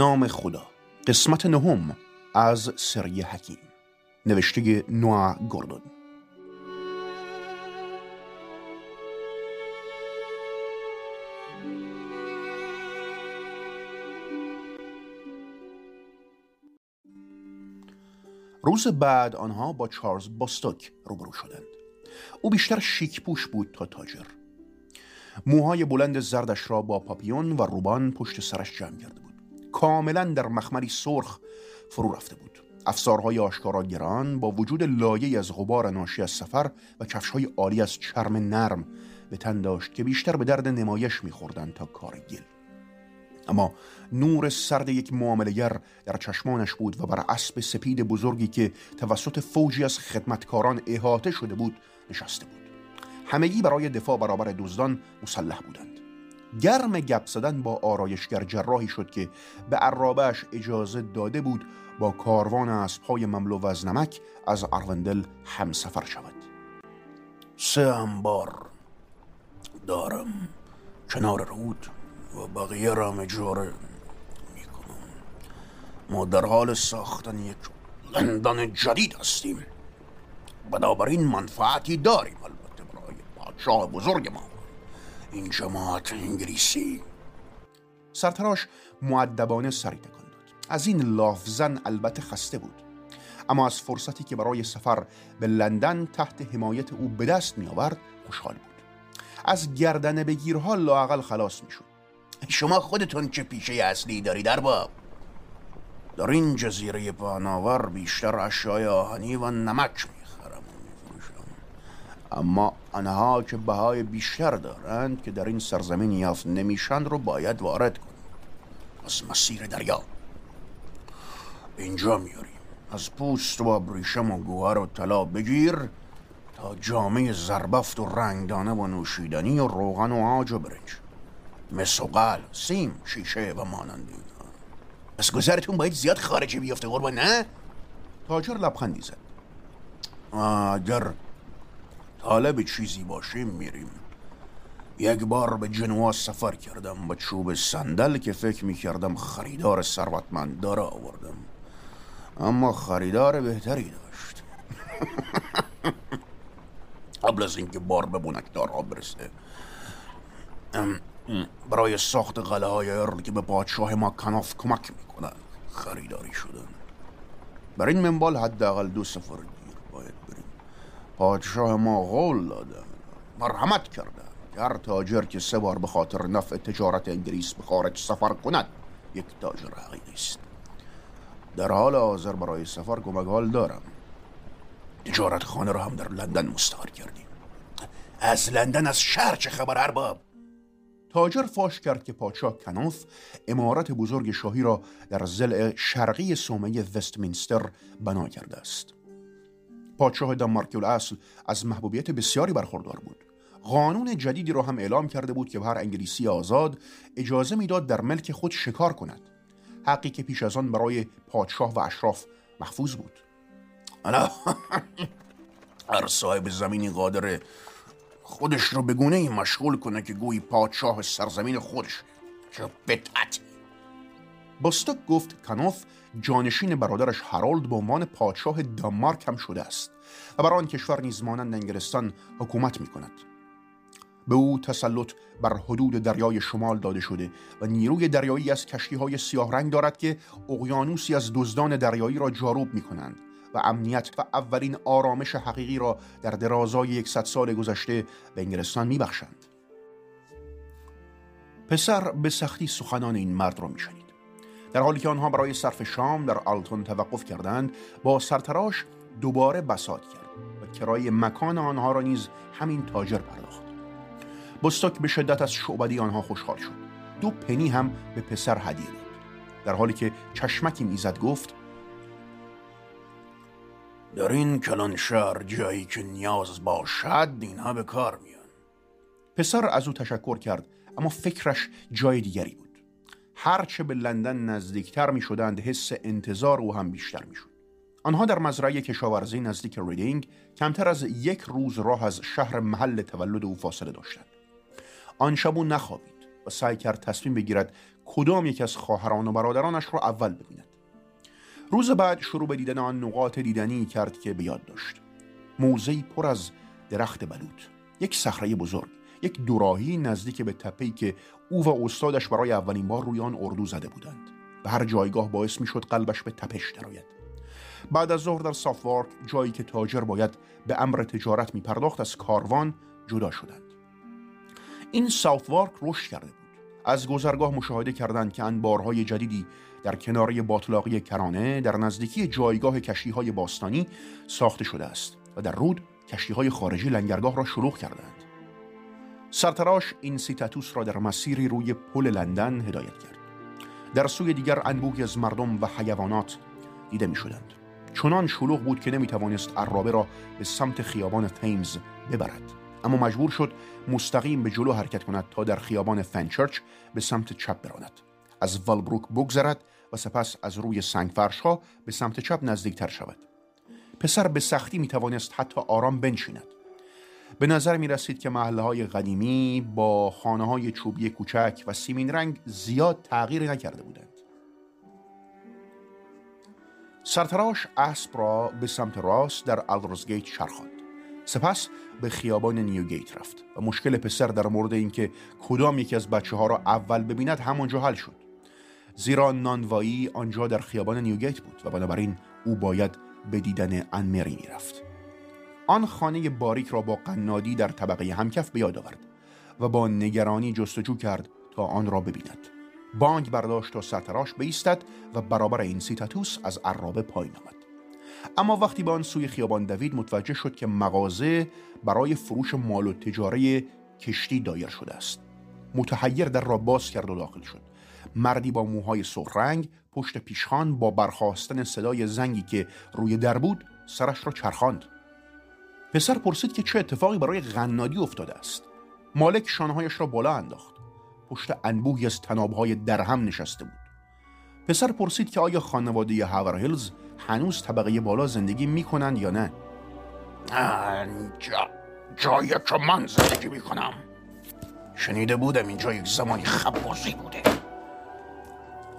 نام خدا. قسمت نهم از سری حکیم. نوشته نوع گوردون. روز بعد آنها با چارلز باستوک روبرو شدند. او بیشتر شیک پوش بود تا تاجر. موهای بلند زردش را با پاپیون و روبان پشت سرش جمع کرده بود. کاملا در مخمری سرخ فرو رفته بود. افسارهای آشکارا گران با وجود لایه از غبار ناشی از سفر و کفشهای عالی از چرم نرم به تن داشت که بیشتر به درد نمایش میخوردند تا کار گل. اما نور سرد یک معاملگر در چشمانش بود و بر اسب سپید بزرگی که توسط فوجی از خدمتکاران احاطه شده بود نشسته بود. همگی برای دفاع برابر دزدان مسلح بودند. گرم گپ زدن با آرایشگر جراحی شد که به عرابهش اجازه داده بود با کاروان اسبهای مملو از نمک از اروندل همسفر شود. سه انبار دارم کنار رود و بقیه را اجاره می‌کنم. ما در حال ساختن یک لندن جدید هستیم. بنابراین منفعتی داریم البته برای پادشاه بزرگ ما. این جماعت انگلیسی. سرتراش معدبانه سری تکان داد. از این لافزن البته خسته بود. اما از فرصتی که برای سفر به لندن تحت حمایت او به دست می آورد خوشحال بود. از گردن بگیرها لاقل خلاص می شد شما خودتون چه پیشه اصلی داری در باب؟ در این جزیره پهناور بیشتر اشیای آهنی و نمک میفروشم اما آنها که بهای بیشتر دارند که در این سرزمین یافت نمیشند رو باید وارد کنیم از مسیر دریا. اینجا میاریم. از پوست و ابریشم و گوهر و طلا بگیر تا جامعه زربفت و رنگدانه و نوشیدنی و روغن و آج و برنج. مسوقل سیم شیشه و مانند از گذرتون باید زیاد خارجی بیفته قربان نه؟ تاجر لبخندی زد. اگر طالب چیزی باشیم میریم. یک بار به جنوا سفر کردم با چوب صندل که فکر می‌کردم خریدار ثروتمند داره آوردم. اما خریدار بهتری داشت. قبل از اینکه بار به بونکدارها برسه. برای ساخت قلعه های ارل که به پادشاه ما کناف کمک می‌کنن خریداری شدن بر این منبال حداقل دو سفر دیر باید بریم. پادشاه ما قول دادن مرحمت کرده. هر تاجر که سه بار به خاطر نفع تجارت انگلیس به خارج سفر کند یک تاجر حقیقی است. در حال حاضر برای سفر کمک دارم. تجارت خانه را هم در لندن مستعار کردیم. از لندن از شهر چه خبر ارباب؟ تاجر فاش کرد که پادشاه کنوف امارت بزرگ شاهی را در زل شرقی سومه وستمینستر بنا کرده است. پادشاه دانمارک اصل از محبوبیت بسیاری برخوردار بود. قانون جدیدی را هم اعلام کرده بود که هر انگلیسی آزاد اجازه می‌داد در ملک خود شکار کند. حقی که پیش از آن برای پادشاه و اشراف محفوظ بود. انا هر صاحب زمینی قادر خودش رو به گونه مشغول کنه که گویی پادشاه سرزمین خودش که باستک گفت کنوف جانشین برادرش هرالد به عنوان پادشاه دانمارک هم شده است و بر آن کشور نیز مانند انگلستان حکومت می کند به او تسلط بر حدود دریای شمال داده شده و نیروی دریایی از کشتی های سیاه رنگ دارد که اقیانوسی از دزدان دریایی را جاروب می کنند و امنیت و اولین آرامش حقیقی را در درازای یکصد سال گذشته به انگلستان میبخشند. پسر به سختی سخنان این مرد را میشنید. در حالی که آنها برای صرف شام در آلتون توقف کردند با سرتراش دوباره بسات کرد و کرای مکان آنها را نیز همین تاجر پرداخت. بستوک به شدت از شعبدی آنها خوشحال شد. دو پنی هم به پسر هدیه داد. در حالی که چشمکی می‌زد گفت در این کلان شهر جایی که نیاز باشد اینها به کار میان. پسر از او تشکر کرد اما فکرش جای دیگری بود. هرچه به لندن نزدیکتر می شدند حس انتظار او هم بیشتر می شد. آنها در مزرعه کشاورزی نزدیک ریدینگ کمتر از یک روز راه از شهر محل تولد او فاصله داشتند. آن شب او نخوابید و سعی کرد تصمیم بگیرد کدام یک از خواهران و برادرانش را اول ببیند. روز بعد شروع به دیدن آن نقاط دیدنی کرد که به یاد داشت. موزهی پر از درخت بلوط، یک صخره بزرگ، یک دوراهی نزدیک به تپه‌ای که او و استادش برای اولین بار روی آن اردو زده بودند. به هر جایگاه باعث می‌شد قلبش به تپش درآید. بعد از ظهر در سافوارک جایی که تاجر باید به امر تجارت می پرداخت از کاروان جدا شدند. این ساوثوارک رشد کرده بود. از گذرگاه مشاهده کردند که انبارهای جدیدی در کناره باطلاقی کرانه در نزدیکی جایگاه کشتی های باستانی ساخته شده است و در رود کشتی های خارجی لنگرگاه را شلوغ کردند سرتراش این سیتاتوس را در مسیری روی پل لندن هدایت کرد. در سوی دیگر انبوهی از مردم و حیوانات دیده می شدند چنان شلوغ بود که نمی توانست عرابه را به سمت خیابان تیمز ببرد. اما مجبور شد مستقیم به جلو حرکت کند تا در خیابان فنچرچ به سمت چپ براند. از والبروک بگذرد و سپس از روی سنگفرش ها به سمت چپ نزدیکتر شود. پسر به سختی می توانست حتی آرام بنشیند. به نظر می رسید که محله های قدیمی با خانه های چوبی کوچک و سیمین رنگ زیاد تغییر نکرده بودند. سرتراش اسب را به سمت راست در گیت چرخاند. سپس به خیابان نیوگیت رفت و مشکل پسر در مورد اینکه کدام یکی از بچه ها را اول ببیند همانجا حل شد. زیرا نانوایی آنجا در خیابان نیوگیت بود و بنابراین او باید به دیدن انمری می‌رفت. آن خانه باریک را با قنادی در طبقه همکف به یاد آورد و با نگرانی جستجو کرد تا آن را ببیند. بانک برداشت تا سرتراش بیستد و برابر این سیتاتوس از عرابه پایین آمد. اما وقتی به آن سوی خیابان دوید متوجه شد که مغازه برای فروش مال و تجاره کشتی دایر شده است. متحیر در را باز کرد و داخل شد. مردی با موهای سرخ رنگ پشت پیشخان با برخواستن صدای زنگی که روی در بود سرش را چرخاند. پسر پرسید که چه اتفاقی برای غنادی افتاده است. مالک شانهایش را بالا انداخت. پشت انبوهی از تنابهای درهم نشسته بود. پسر پرسید که آیا خانواده هاورهیلز هنوز طبقه بالا زندگی می کنند یا نه؟ جا... جایی که من زندگی می کنم شنیده بودم اینجا یک زمانی خبازی بوده.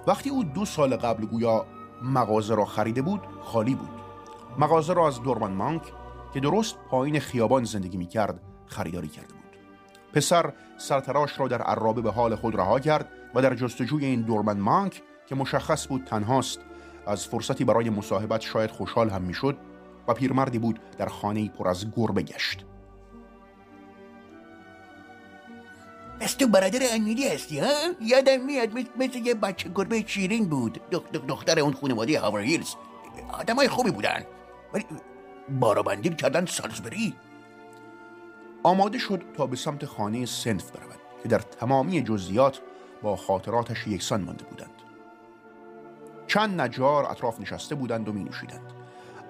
وقتی او دو سال قبل گویا مغازه را خریده بود خالی بود. مغازه را از دورمان مانک که درست پایین خیابان زندگی می کرد خریداری کرده بود. پسر سرتراش را در عرابه به حال خود رها کرد و در جستجوی این دورمن مانک که مشخص بود تنهاست از فرصتی برای مصاحبت شاید خوشحال هم می‌شد و پیرمردی بود در خانه پر از گربه گشت. پس تو برادر امیری هستی ها؟ یادم میاد مثل یه بچه گربه شیرین بود. دختر اون خانواده هاور هیلز. آدمای خوبی بودن. ولی بارابندی کردن سالزبری. آماده شد تا به سمت خانه سنف برود که در تمامی جزئیات با خاطراتش یکسان مانده بودند. چند نجار اطراف نشسته بودند و می نوشیدند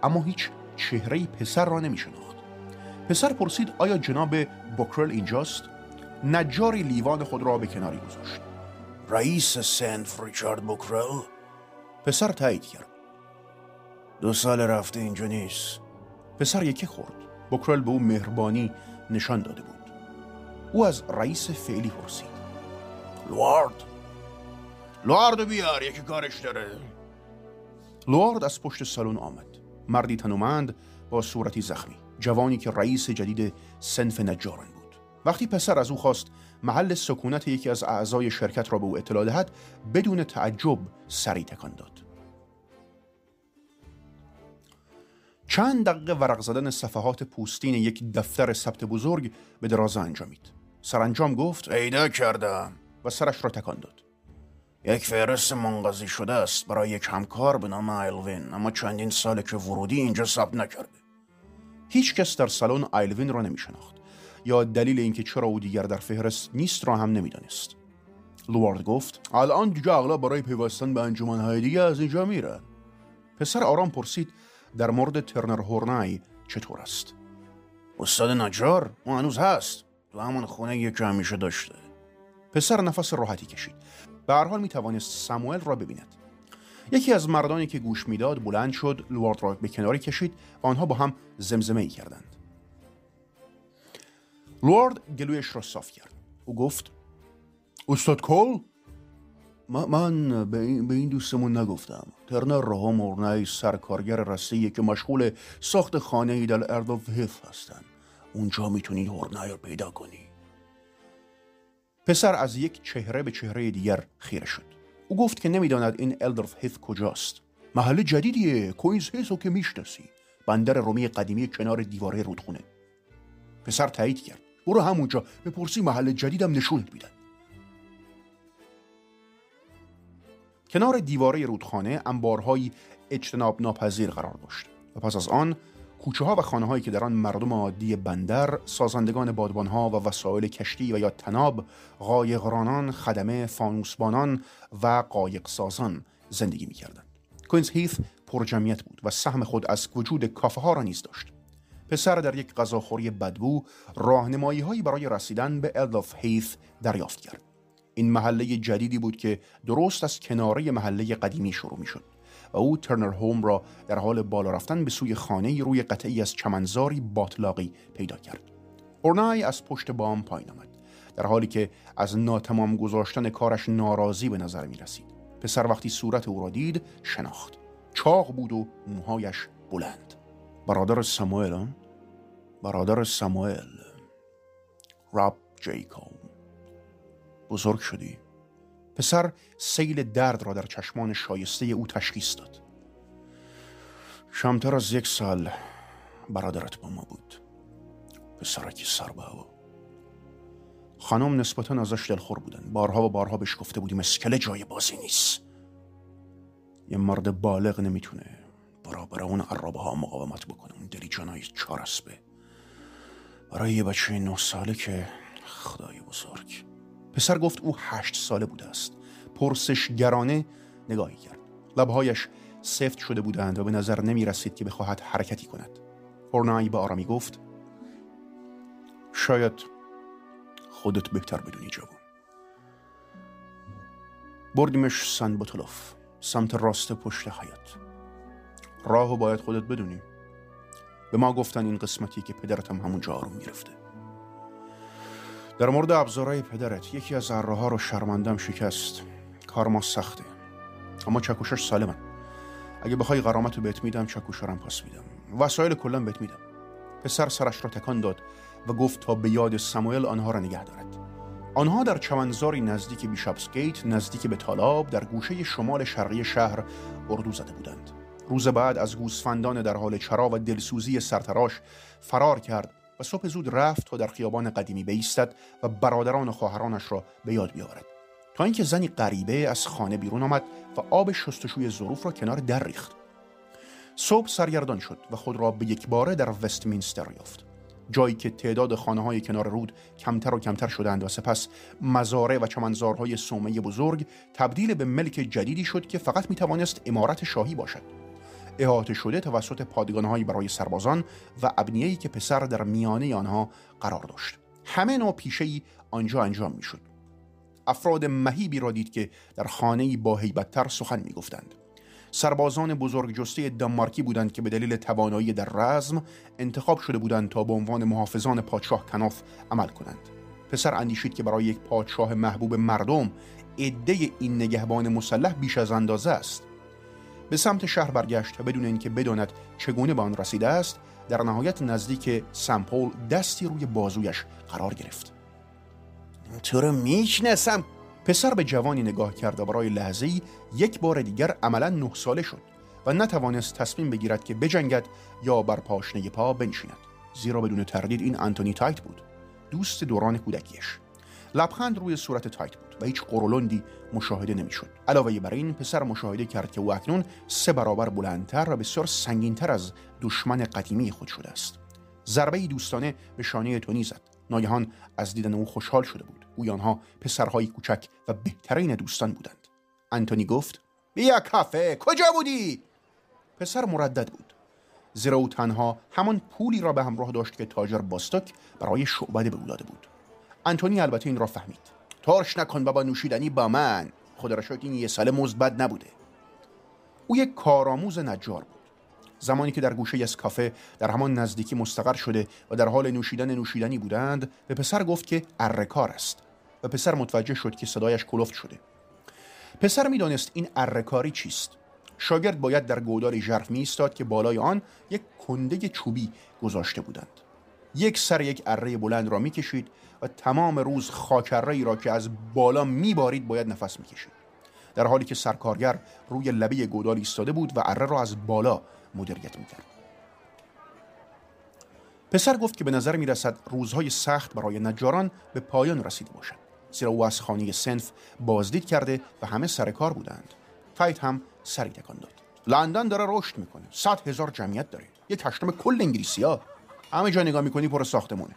اما هیچ چهره پسر را نمی شناخت پسر پرسید آیا جناب بوکرل اینجاست؟ نجاری لیوان خود را به کناری گذاشت. رئیس سنف ریچارد بوکرل؟ پسر تایید کرد. دو سال رفته اینجا نیست. پسر یکی خورد. بکرل به او مهربانی نشان داده بود. او از رئیس فعلی پرسید. لوارد لوارد بیار یکی کارش داره. لوارد از پشت سالن آمد. مردی تنومند با صورتی زخمی. جوانی که رئیس جدید سنف نجاران بود. وقتی پسر از او خواست محل سکونت یکی از اعضای شرکت را به او اطلاع دهد بدون تعجب سری تکان داد. چند دقیقه ورق زدن صفحات پوستین یک دفتر ثبت بزرگ به درازه انجامید سرانجام گفت پیدا کردم. و سرش را تکان داد. یک فهرست منقضی شده است برای یک همکار به نام ایلوین اما چندین ساله که ورودی اینجا ثبت نکرده. هیچ کس در سالن ایلوین را نمی شناخت یا دلیل اینکه چرا او دیگر در فهرست نیست را هم نمی‌دانست. لوارد گفت الان دیگه اغلب برای پیوستن به انجمنهای دیگه از اینجا میرن. پسر آرام پرسید در مورد ترنر هورنای چطور است؟ استاد نجار او هنوز هست. تو همون خونه یک همیشه داشته. پسر نفس راحتی کشید. به هر حال می توانست ساموئل را ببیند. یکی از مردانی که گوش می‌داد بلند شد لوارد را به کناری کشید و آنها با هم زمزمه ای کردند. لوارد گلویش را صاف کرد. او گفت استاد کول من به این, دوستمون نگفتم. ترنر رها مورنای سرکارگر رسیه که مشغول ساخت خانه ای در ارد هف هستن اونجا می‌تونی هورنای رو پیدا کنی پسر از یک چهره به چهره دیگر خیره شد. او گفت که نمی‌داند این الدرف هیف کجاست. محل جدیدیه. کوینز هیس که می‌شناسی. بندر رومی قدیمی کنار دیواره رودخونه. پسر تایید کرد. برو همونجا. بپرسی محل جدیدم نشونت میدن. کنار دیواره رودخانه انبارهایی اجتناب ناپذیر قرار داشت و پس از آن کوچه ها و خانه هایی که در آن مردم عادی بندر، سازندگان بادبان ها و وسایل کشتی و یا تناب، قایقرانان، خدمه، فانوسبانان و قایق سازان زندگی می کردن. کوینز هیث پرجمعیت بود و سهم خود از وجود کافه ها را نیز داشت. پسر در یک غذاخوری بدبو راهنمایی هایی برای رسیدن به الداف هیث دریافت کرد. این محله جدیدی بود که درست از کناره محله قدیمی شروع می شد. و او ترنر هوم را در حال بالا رفتن به سوی خانه روی قطعی از چمنزاری باطلاقی پیدا کرد. اورنای از پشت بام پایین آمد در حالی که از ناتمام گذاشتن کارش ناراضی به نظر می رسید. پسر وقتی صورت او را دید شناخت. چاق بود و موهایش بلند. برادر ساموئل برادر ساموئل راب جیکوب بزرگ شدی. پسر سیل درد را در چشمان شایسته او تشخیص داد. کمتر از یک سال برادرت با ما بود. پسرکی سر به هوا. خانم نسبتا ازش دلخور بودن. بارها و بارها بهش گفته بودیم اسکله جای بازی نیست. یه مرد بالغ نمی‌تونه برابر اون عرابه ها مقاومت بکنه. اون جانای چارسبه. برای یه بچه نه ساله که خدای بزرگ. پسر گفت او هشت ساله بوده است. پرسشگرانه نگاهی کرد. لبهایش سفت شده بودند و به نظر نمی رسید که بخواهد حرکتی کند. هورنای به آرامی گفت شاید خودت بهتر بدونی جوان. بردیمش سن بطلوف سمت راست پشت حیات راهو باید خودت بدونی. به ما گفتن این قسمتی که پدرتم همونجا آروم می‌رفته در مورد ابزارهای پدرت یکی از ها رو شرمندم شکست. کار ما سخته. اما چکوشش سالمن اگه بخوای غرامت رو بهت میدم چکوشارم پاس میدم. وسایل کلا بهت میدم. پسر سرش را تکان داد و گفت تا به یاد ساموئل آنها را نگه دارد. آنها در چمنزاری نزدیک بیشاپس گیت نزدیک به تالاب در گوشه شمال شرقی شهر اردو زده بودند. روز بعد از گوسفندان در حال چرا و دلسوزی سرتراش فرار کرد و صبح زود رفت تا در خیابان قدیمی بایستد و برادران و خواهرانش را به یاد بیاورد. تا اینکه زنی غریبه از خانه بیرون آمد و آب شستشوی ظروف را کنار در ریخت. صبح سرگردان شد و خود را به یک باره در وستمینستر یافت. جایی که تعداد خانه های کنار رود کمتر و کمتر شدند و سپس مزاره و چمنزارهای سومه بزرگ تبدیل به ملک جدیدی شد که فقط می توانست امارت شاهی باشد. احاطه شده توسط پادگانهایی برای سربازان و ابنیه‌ای که پسر در میانه آنها قرار داشت. همه نوع پیشه‌ای آنجا انجام می‌شد. افراد مهیبی را دید که در خانه با هیبتتر سخن می‌گفتند. سربازان بزرگ جسته دانمارکی بودند که به دلیل توانایی در رزم انتخاب شده بودند تا به عنوان محافظان پادشاه کناف عمل کنند. پسر اندیشید که برای یک پادشاه محبوب مردم عده این نگهبان مسلح بیش از اندازه است. به سمت شهر برگشت و بدون اینکه بداند چگونه به آن رسیده است در نهایت نزدیک سمپول دستی روی بازویش قرار گرفت. تو رو می‌شناسم. پسر به جوانی نگاه کرد و برای لحظه یک بار دیگر عملا نه ساله شد و نتوانست تصمیم بگیرد که بجنگد یا بر پاشنه پا بنشیند. زیرا بدون تردید این انتونی تایت بود. دوست دوران کودکیش لبخند روی صورت تایت بود. و هیچ قرولندی مشاهده نمی‌شد. علاوه بر این پسر مشاهده کرد که او اکنون سه برابر بلندتر و بسیار سنگینتر از دشمن قدیمی خود شده است. ضربه دوستانه به شانه تونی زد. ناگهان از دیدن او خوشحال شده بود. او آنها پسرهای کوچک و بهترین دوستان بودند. انتونی گفت بیا کافه کجا بودی? پسر مردد بود. زیرا او تنها همان پولی را به همراه داشت که تاجر باستوک برای شعبده به او داده بود. انتونی البته این را فهمید. ترش نکن بابا نوشیدنی با من. خدا را این یه سال مثبت نبوده. او یک کارآموز نجار بود. زمانی که در گوشه از کافه در همان نزدیکی مستقر شده و در حال نوشیدن نوشیدنی بودند به پسر گفت که ارکار است. و پسر متوجه شد که صدایش کلفت شده. پسر می‌دانست این ارکاری چیست. شاگرد باید در گوداری ژرف می ایستاد که بالای آن یک کنده چوبی گذاشته بودند. یک سر یک اره بلند را می‌کشید و تمام روز خاکره را که از بالا میبارید باید نفس می‌کشید. در حالی که سرکارگر روی لبه گودال ایستاده بود و اره را از بالا مدیریت می‌کرد. پسر گفت که به نظر می رسد روزهای سخت برای نجاران به پایان رسیده باشد. زیرا او از خانه سنف بازدید کرده و همه سر کار بودند. فایت هم سری تکان داد. لندن داره رشد می‌کنه. صد هزار جمعیت داره. یک هشتم کل انگلیسی ها همه جا نگاه می‌کنی پر ساختمونه.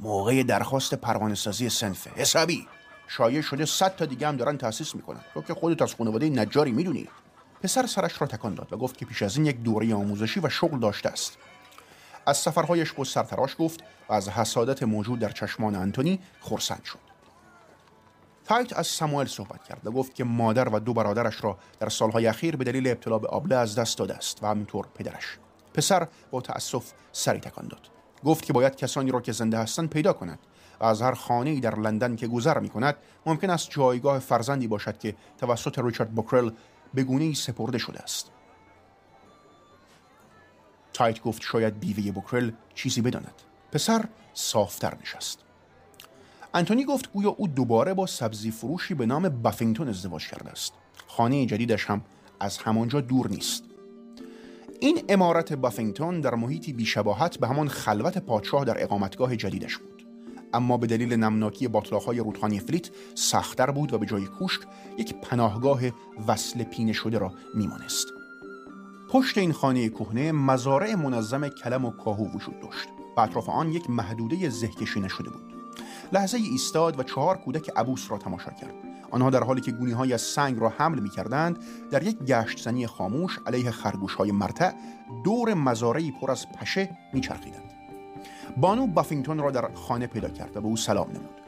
موقع درخواست پروانه سازی سنفه حسابی شایع شده صد تا دیگه هم دارن تاسیس می‌کنن. تو که خودت از خانواده نجاری می‌دونی. پسر سرش را تکان داد و گفت که پیش از این یک دوره آموزشی و شغل داشته است. از سفرهایش با سرتراش گفت و از حسادت موجود در چشمان انتونی خرسند شد. تایت از ساموئل صحبت کرد و گفت که مادر و دو برادرش را در سالهای اخیر به دلیل ابتلا به آبله از دست داده است و همینطور پدرش. پسر با تأسف سری تکان داد. گفت که باید کسانی را که زنده هستند پیدا کند. و از هر خانه در لندن که گذر می کند ممکن است جایگاه فرزندی باشد که توسط ریچارد بوکرل به گونه سپرده شده است. تایت گفت شاید بیوه بوکرل چیزی بداند. پسر صافتر نشست. انتونی گفت گویا او دوباره با سبزی فروشی به نام بافینگتون ازدواج کرده است. خانه جدیدش هم از همانجا دور نیست. این امارت بافینگتون در محیطی بیشباهت به همان خلوت پادشاه در اقامتگاه جدیدش بود. اما به دلیل نمناکی باطلاقهای رودخانه فلیت سختتر بود و به جای کوشک یک پناهگاه وصل پینه شده را میمانست. پشت این خانه کهنه مزارع منظم کلم و کاهو وجود داشت و اطراف آن یک محدوده زهکشی شده بود. لحظه ایستاد و چهار کودک عبوس را تماشا کرد. آنها در حالی که گونی های سنگ را حمل می کردند در یک گشت زنی خاموش علیه خرگوش های مرتع دور مزارعی پر از پشه می چرخیدند. بانو بافینگتون را در خانه پیدا کرد و به او سلام نمود.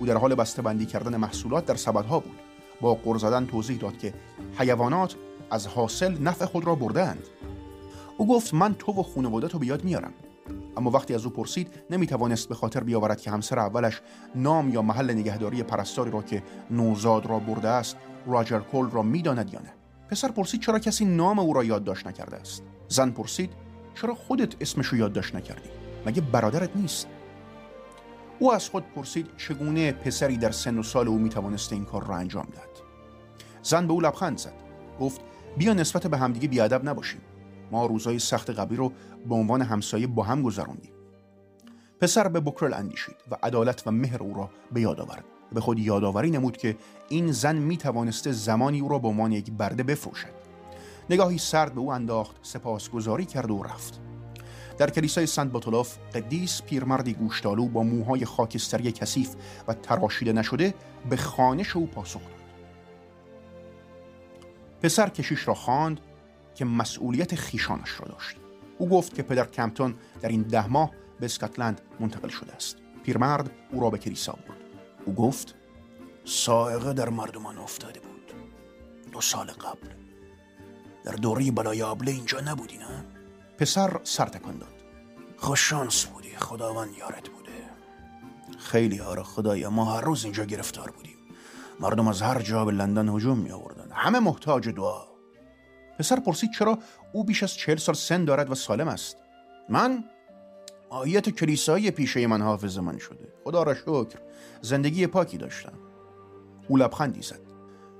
او در حال بسته بندی کردن محصولات در سبدها بود. با قر زدن توضیح داد که حیوانات از حاصل نفع خود را بردند او گفت من تو و خانواده تو بیاد میارم. اما وقتی از او پرسید نمی‌توانست به خاطر بیاورد که همسر اولش نام یا محل نگهداری پرستاری را که نوزاد را برده است راجر کول را می‌داند یا نه. پسر پرسید چرا کسی نام او را یادداشت نکرده است؟ زن پرسید چرا خودت اسمش رو یادداشت نکردی؟ مگه برادرت نیست؟ او از خود پرسید چگونه پسری در سن و سال او می‌توانسته این کار را انجام دهد؟ زن به او لبخند زد گفت بیا نسبت به همدیگه بیادب نباشیم. ما روزای سخت قبلی رو به عنوان همسایه با هم گذراندیم پسر به بوکرل اندیشید و عدالت و مهر او را به یاد آورد. به خود یادآوری نمود که این زن می توانسته زمانی او را به عنوان یک برده بفروشد. نگاهی سرد به او انداخت سپاسگزاری کرد و رفت. در کلیسای سنت باتولاف قدیس پیرمردی گوشتالو با موهای خاکستری کثیف و تراشیده نشده به خانش او پاسخ داد. پسر کشیش را خواند که مسئولیت خیشانش را داشت. او گفت که پدر کمپتون در این ده ماه به اسکاتلند منتقل شده است. پیرمرد او را به کلیسا برد. او گفت سائقه در مردمان افتاده بود. دو سال قبل. در دوری بلای آبله اینجا نبودی نه؟ پسر سر تکان داد. خوششانس بودی. خداوند یارت بوده. خیلی آره خدایا ما هر روز اینجا گرفتار بودیم. مردم از هر جا به لندن هجوم می آوردن همه محتاج دعا. پسر پرسید چرا او بیش از چهل سال سن دارد و سالم است. من؟ آیت کلیسایی پیشه من حافظ من شده. خدا را شکر زندگی پاکی داشتم. او لبخندی زد.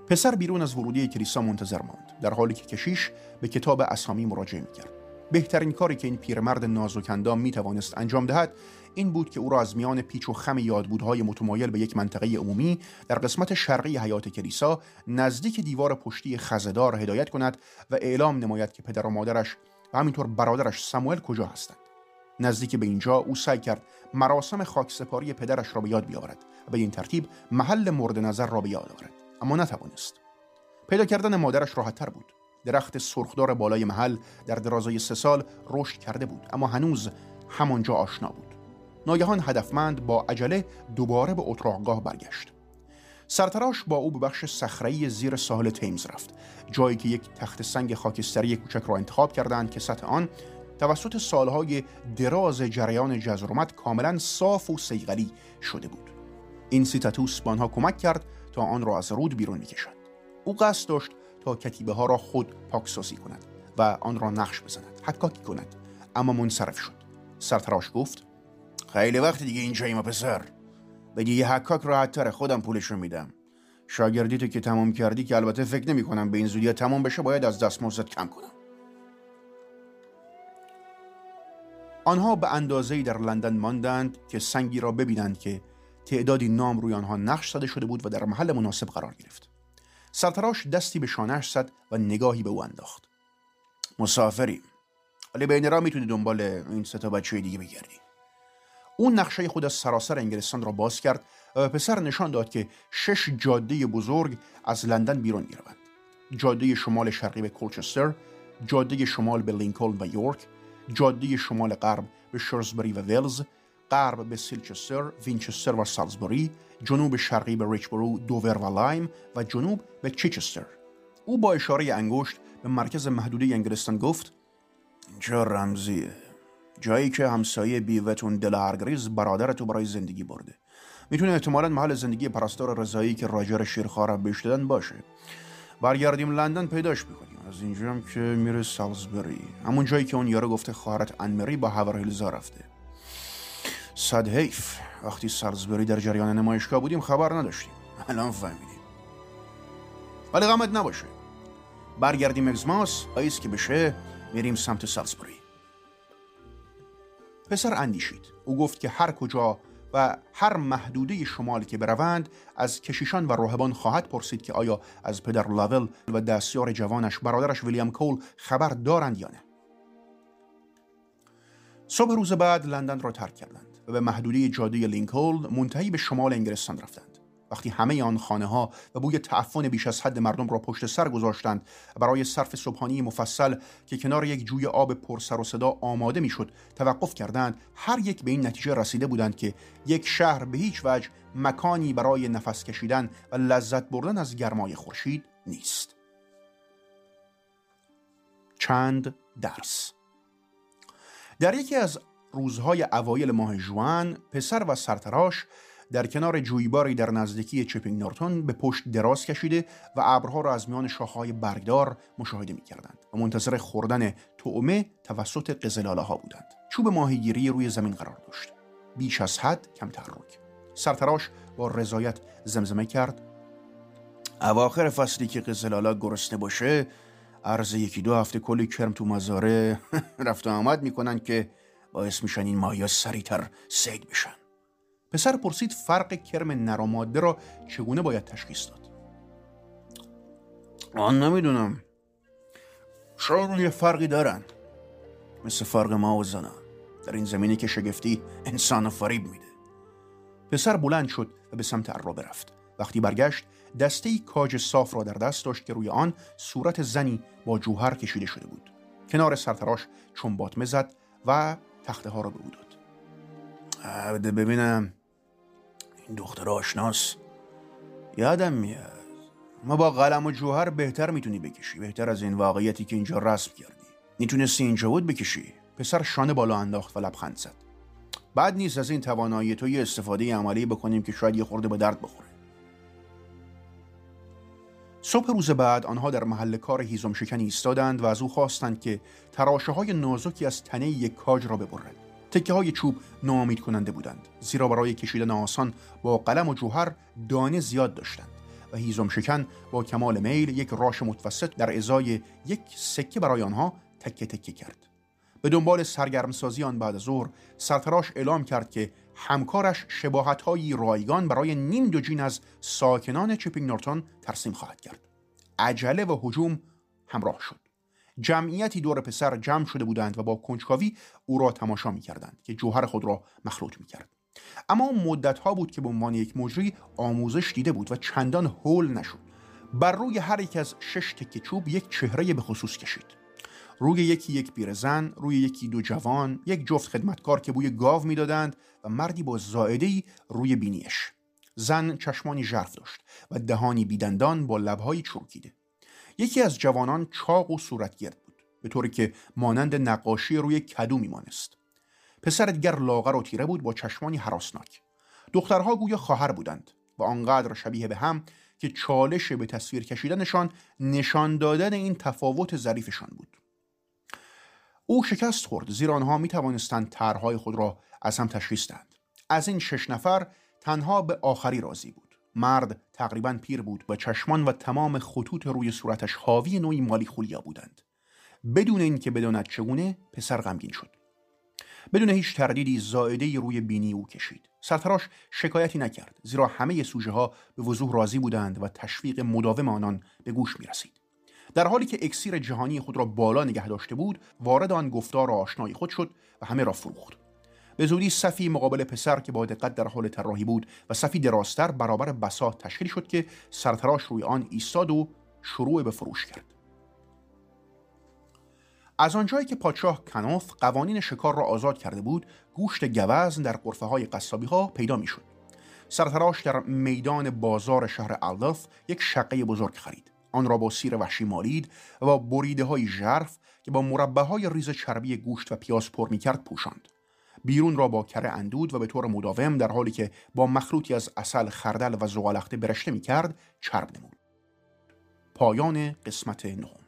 پسر بیرون از ورودی کلیسا منتظر ماند. در حالی که کشیش به کتاب اسامی مراجعه می‌کرد. بهترین کاری که این پیرمرد نازک اندام می توانست انجام دهد این بود که او را از میان پیچ و خم یادبودهای متمایل به یک منطقه عمومی در قسمت شرقی حیات کلیسا نزدیک دیوار پشتی خزدار هدایت کند و اعلام نماید که پدر و مادرش و همینطور برادرش سموئل کجا هستند. نزدیک به اینجا او سعی کرد مراسم خاکسپاری پدرش را به یاد بیاورد و به این ترتیب محل مورد نظر را به یاد آورد. اما نتوانست. پیدا کردن مادرش راحتتر بود. درخت سرخدار بالای محل در درازای سه سال رشد کرده بود اما هنوز همانجا آشنا بود. ناگهان هدفمند با عجله دوباره به اتراقگاه برگشت. سرتراش با او به بخش صخره‌ای زیر ساحل تیمز رفت جایی که یک تخت سنگ خاکستری کوچک را انتخاب کردند که سطح آن توسط سالهای دراز جریان جزرومت کاملا صاف و سیغلی شده بود. این سیتاتوس به آنها کمک کرد تا آن را از رود بیرون می‌کشند او قصد داشت تا کتیبه ها را خود پاکسازی کند و آن را نقش بزند حکاکی کند اما منصرف شد. سرتراش گفت خیلی وقت دیگه اینجاییم پسر. بگی یه حکاک راحت تره خودم پولش رو میدم. شاگردی تو که تمام کردی که البته فکر نمی کنم به این زودی تمام بشه باید از دستمزدت کم کنم. آنها به اندازه در لندن ماندند که سنگی را ببینند که تعدادی نام روی آنها نقش زده شده بود و در محل مناسب قرار گرفت. سرتراش دستی به شانهش زد و نگاهی به او انداخت. مسافریم. ولی بین را می‌تونی دنبال این سه تا بچه دیگه بگردی. اون نقشه خود از سراسر انگلستان را باز کرد و به پسر نشان داد که شش جاده بزرگ از لندن بیرون می‌روند جاده شمال شرقی به کولچستر جاده شمال به لینکلن و یورک جاده شمال غرب به شرزبری و ویلز غرب به سیلچستر، وینچستر و سالزبری، جنوب شرقی به ریچبرو، دوور و لایم و جنوب به چیچستر. او با اشاره انگشت به مرکز محدوده انگلستان گفت اینجا رمزیه جایی که همسایه بیوتون دل هرگریز برادرتو برای زندگی برده. می‌تونه احتمالا محل زندگی پرستار رضایی که راجر شیرخواه را بهش دادن باشه. برگردیم لندن پیداش می‌کنیم. از اینجا هم که میره سالزبری. همون جایی که اون یارو گفته خواهرت انمری با هاورهیلزا رفته. صد حیف. وقتی سالزبری در جریان نمایشگاه بودیم خبر نداشتیم. الان فهمیدیم. ولی غمت نباشه. برگردیم اگزماس ایست که بشه میریم سمت سالزبری. پسر اندیشید. او گفت که هر کجا و هر محدوده شمال که بروند از کشیشان و راهبان خواهد پرسید که آیا از پدر لاول و دستیار جوانش برادرش ویلیام کول خبر دارند یا نه. صبح روز بعد لندن را ترک کردند و به محدوده جاده لینکولن منتهی به شمال انگلستان رفتند. وقتی همه آن خانه ها و بوی تعفن بیش از حد مردم را پشت سر گذاشتند برای صرف صبحانی مفصل که کنار یک جوی آب پر سر و صدا آماده می‌شد توقف کردند هر یک به این نتیجه رسیده بودند که یک شهر به هیچ وجه مکانی برای نفس کشیدن و لذت بردن از گرمای خورشید نیست. چند درس. در یکی از روزهای اوایل ماه جوان پسر و سرتراش در کنار جویباری در نزدیکی چپینگ نورتون به پشت دراز کشیده و ابرها را از میان شاخهای برگدار مشاهده می کردند و منتظر خوردن طعمه توسط قزلاله ها بودند. چوب ماهیگیری روی زمین قرار داشت. بیش از حد کم تحرک سرتراش با رضایت زمزمه کرد. اواخر فصلی که قزلالا گرسنه باشه عرض یکی دو هفته کلی کرم تو مزاره رفت و آمد می‌کنن که باعث میشن این ماهیا سریعتر سید بشن. پسر پرسید فرق کرم نر را چگونه باید تشخیص داد. آن نمی‌دونم. شاید یه فرقی دارن؟ مثل فرق ما و زنان در این زمینی که شگفتی انسان فریب میده. پسر بلند شد و به سمت عرابه رفت وقتی برگشت دسته ای کاج صاف را در دست داشت که روی آن صورت زنی با جوهر کشیده شده بود. کنار سرتراش چون باطمه زد و تخته ها را به او داد. ببینم. این دختر آشناس. یادم میاد. ما با قلم و جوهر بهتر می‌تونی بکشی. بهتر از این واقعیتی که اینجا رسم کردی. می‌تونستی اینجا بود بکشی. پسر شانه بالا انداخت و لبخند زد. بعد نیست از این توانایی تو یه استفاده عملی بکنیم که شاید یه خورده به درد بخوره. صبح روز بعد آنها در محل کار هیزم شکنی ایستادند و از او خواستند که تراشه های نازکی از تنه یک کاج را ببرد تکه های چوب ناامید کننده بودند زیرا برای کشیدن آسان با قلم و جوهر دانه زیاد داشتند و هیزم شکن با کمال میل یک راش متوسط در ازای یک سکه برای آنها تکه تکه کرد. به دنبال سرگرمسازی آن بعد ظهر سرتراش اعلام کرد که همکارش شباهتهایی رایگان برای نیم دوجین از ساکنان چپینگ نورتون ترسیم خواهد کرد. عجله و هجوم همراه شد. جمعیتی دور پسر جمع شده بودند و با کنجکاوی او را تماشا می کردند که جوهر خود را مخلوط می کرد. اما مدت ها بود که به عنوان یک مجری آموزش دیده بود و چندان هول نشد. بر روی هر یک از شش تکه چوب یک چهره به خصوص کشید. روی یکی یک پیرزن روی یکی دو جوان یک جفت خدمتکار که بوی گاو می‌دادند و مردی با زائده‌ای روی بینیش. زن چشمانی ژرف داشت و دهانی بیدندان با لبهایی چرکیده یکی از جوانان چاق و صورتگرد بود به طوری که مانند نقاشی روی کدو میمانست. پسر دیگر لاغر و تیره بود با چشمانی حراسناک. دخترها گویا خواهر بودند و آنقدر شبیه به هم که چالش به تصویر کشیدنشان نشان دادن این تفاوت ظریفشان بود. او شکست خورد زیرا آنها می توانستند طرحهای خود را از هم تشخیص دهند. از این شش نفر تنها به آخری راضی بود. مرد تقریبا پیر بود و چشمان و تمام خطوط روی صورتش حاوی نوعی مالی خولیا بودند. بدون اینکه بداند چگونه پسر غمگین شد. بدون هیچ تردیدی زائده روی بینی او کشید. سرتراش شکایتی نکرد زیرا همه سوژه ها به وضوح راضی بودند و تشویق مداوم آنان به گوش می رسید. در حالی که اکسیر جهانی خود را بالا نگه داشته بود وارد آن گفتار آشنای خود شد و همه را فروخت. به زودی صفی مقابل پسر که با دقت در حال طراحی بود و صفی دراستر برابر بساط تشکیل شد که سرتراش روی آن ایستاد و شروع به فروش کرد. از آنجایی که پادشاه کنوف قوانین شکار را آزاد کرده بود گوشت گوزن در قرفه های قصابی ها پیدا می شد. سرتراش در میدان بازار شهر الدف یک شقه بزرگ خرید. آن را با سیر وحشی مالید و با بریده های ژرف که با مربع های ریز چربی گوشت و پیاز پر می کرد پوشاند. بیرون را با کره اندود و به طور مداوم در حالی که با مخلوطی از اصل خردل و زغالخته برشته می کرد چرب نمود. پایان قسمت نهم.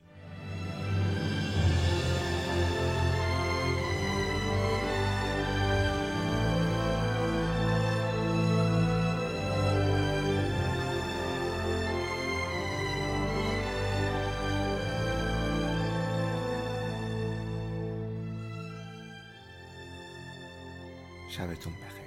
شبتون بخیر.